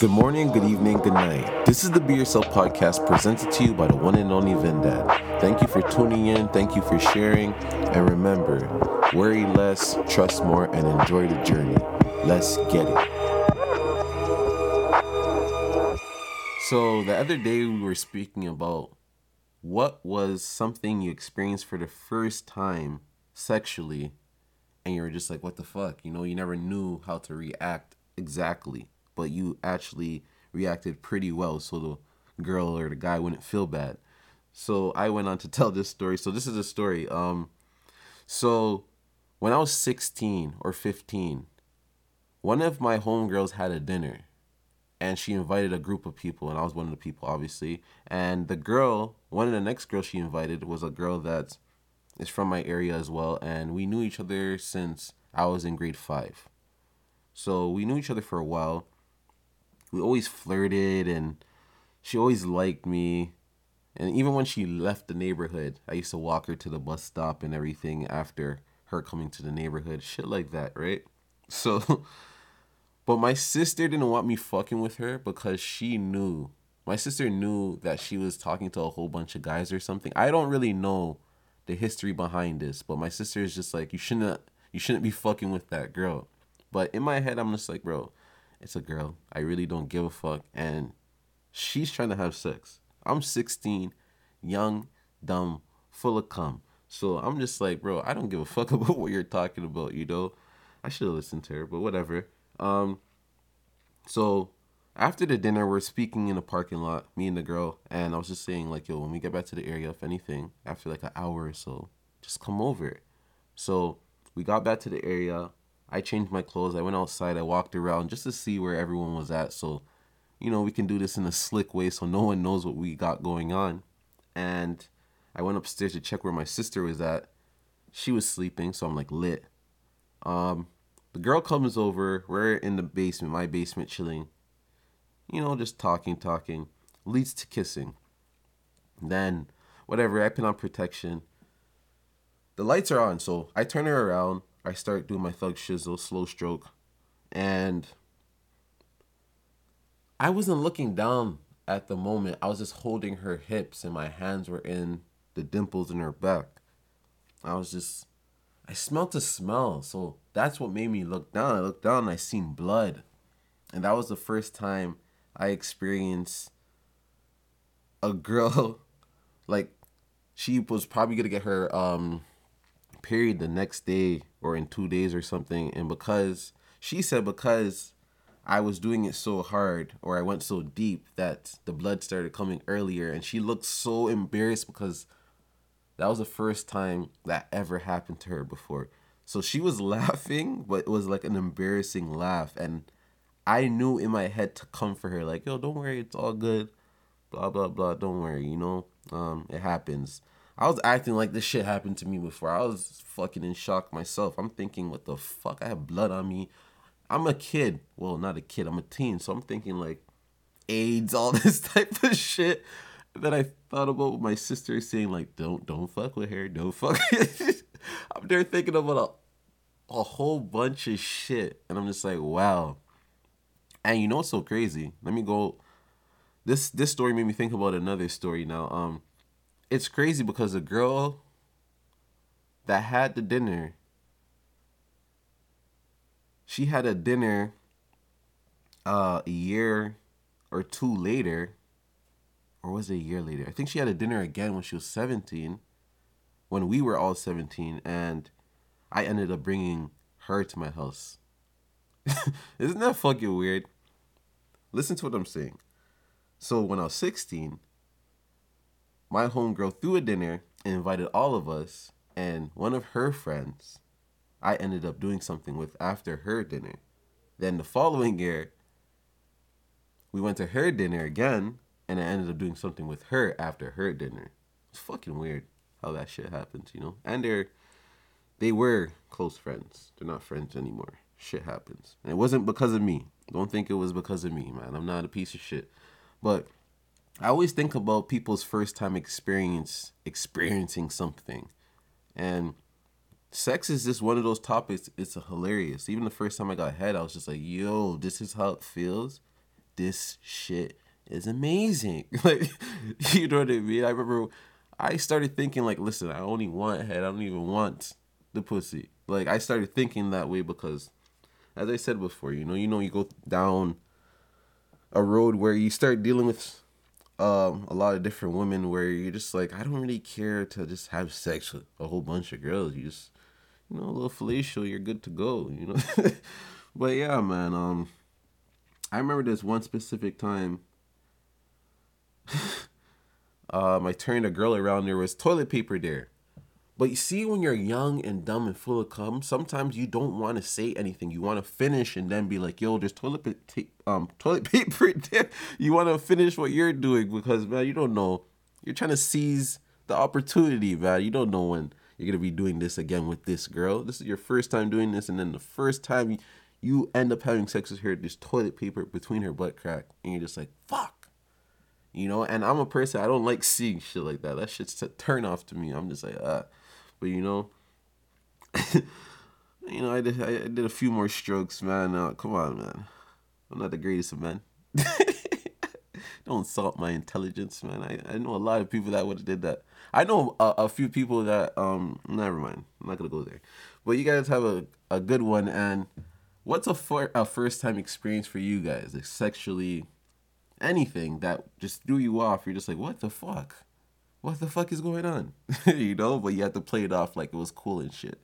Good morning, good evening, good night. This is the Be Yourself podcast presented to you by the one and only Vendad. Thank you for tuning in, thank you for sharing, and remember worry less, trust more, and enjoy the journey. Let's get it. So, the other day we were speaking about what was something you experienced for the first time sexually, and you were just like, what the fuck? You know, you never knew how to react exactly but you actually reacted pretty well so the girl or the guy wouldn't feel bad. So I went on to tell this story. So this is a story. Um so when I was 16 or 15, one of my homegirls had a dinner and she invited a group of people and I was one of the people obviously. And the girl, one of the next girls she invited was a girl that is from my area as well and we knew each other since I was in grade 5. So we knew each other for a while we always flirted and she always liked me. And even when she left the neighborhood, I used to walk her to the bus stop and everything after her coming to the neighborhood. Shit like that, right? So, but my sister didn't want me fucking with her because she knew. My sister knew that she was talking to a whole bunch of guys or something. I don't really know the history behind this, but my sister is just like, you shouldn't, you shouldn't be fucking with that girl. But in my head, I'm just like, bro, it's a girl. I really don't give a fuck. And she's trying to have sex. I'm 16, young, dumb, full of cum. So I'm just like, bro, I don't give a fuck about what you're talking about, you know? I should have listened to her, but whatever. Um, so after the dinner, we're speaking in a parking lot, me and the girl, and I was just saying, like, yo, when we get back to the area, if anything, after like an hour or so, just come over. So we got back to the area. I changed my clothes. I went outside. I walked around just to see where everyone was at. So, you know, we can do this in a slick way so no one knows what we got going on. And I went upstairs to check where my sister was at. She was sleeping, so I'm like lit. Um, the girl comes over. We're in the basement, my basement, chilling. You know, just talking, talking. Leads to kissing. Then, whatever, I put on protection. The lights are on, so I turn her around I start doing my thug shizzle, slow stroke, and I wasn't looking down at the moment. I was just holding her hips, and my hands were in the dimples in her back. I was just, I smelled a smell, so that's what made me look down. I looked down, and I seen blood, and that was the first time I experienced a girl, like, she was probably gonna get her um period the next day or in two days or something. And because she said, because I was doing it so hard or I went so deep that the blood started coming earlier. And she looked so embarrassed because that was the first time that ever happened to her before. So she was laughing, but it was like an embarrassing laugh. And I knew in my head to comfort her, like, yo, don't worry, it's all good. Blah, blah, blah. Don't worry, you know? Um, it happens. I was acting like this shit happened to me before. I was fucking in shock myself. I'm thinking, what the fuck? I have blood on me. I'm a kid. Well, not a kid. I'm a teen. So I'm thinking like AIDS, all this type of shit. Then I thought about my sister saying like, don't don't fuck with her. Don't fuck. I'm there thinking about a, a whole bunch of shit, and I'm just like, wow. And you know what's so crazy? Let me go. This this story made me think about another story now. Um it's crazy because the girl that had the dinner, she had a dinner uh, a year or two later, or was it a year later? I think she had a dinner again when she was 17, when we were all 17, and I ended up bringing her to my house. Isn't that fucking weird? Listen to what I'm saying. So when I was 16, my homegirl threw a dinner and invited all of us and one of her friends I ended up doing something with after her dinner. Then the following year, we went to her dinner again, and I ended up doing something with her after her dinner. It's fucking weird how that shit happens, you know? And they're they were close friends. They're not friends anymore. Shit happens. And it wasn't because of me. Don't think it was because of me, man. I'm not a piece of shit. But I always think about people's first time experience experiencing something. And sex is just one of those topics it's hilarious. Even the first time I got head, I was just like, yo, this is how it feels this shit is amazing. like, you know what I mean? I remember I started thinking like, listen, I only want head. I don't even want the pussy. Like I started thinking that way because, as I said before, you know, you know, you go down a road where you start dealing with um, a lot of different women where you're just like, I don't really care to just have sex with a whole bunch of girls. You just, you know, a little fellatio, you're good to go, you know. but yeah, man. Um, I remember this one specific time. um, I turned a girl around. There was toilet paper there. But you see, when you're young and dumb and full of cum, sometimes you don't want to say anything. You want to finish and then be like, "Yo, there's toilet pa- um toilet paper there." You want to finish what you're doing because man, you don't know. You're trying to seize the opportunity, man. You don't know when you're gonna be doing this again with this girl. This is your first time doing this, and then the first time you, end up having sex with her, there's toilet paper between her butt crack, and you're just like, "Fuck." You know, and I'm a person I don't like seeing shit like that. That shit's a turn off to me. I'm just like, uh but you know, you know, I did I, did a few more strokes, man. Uh, come on, man. I'm not the greatest of men. Don't insult my intelligence, man. I, I know a lot of people that would have did that. I know a, a few people that um. Never mind. I'm not gonna go there. But you guys have a, a good one. And what's a for, a first time experience for you guys? Like sexually, anything that just threw you off. You're just like, what the fuck? What the fuck is going on? you know, but you have to play it off like it was cool and shit.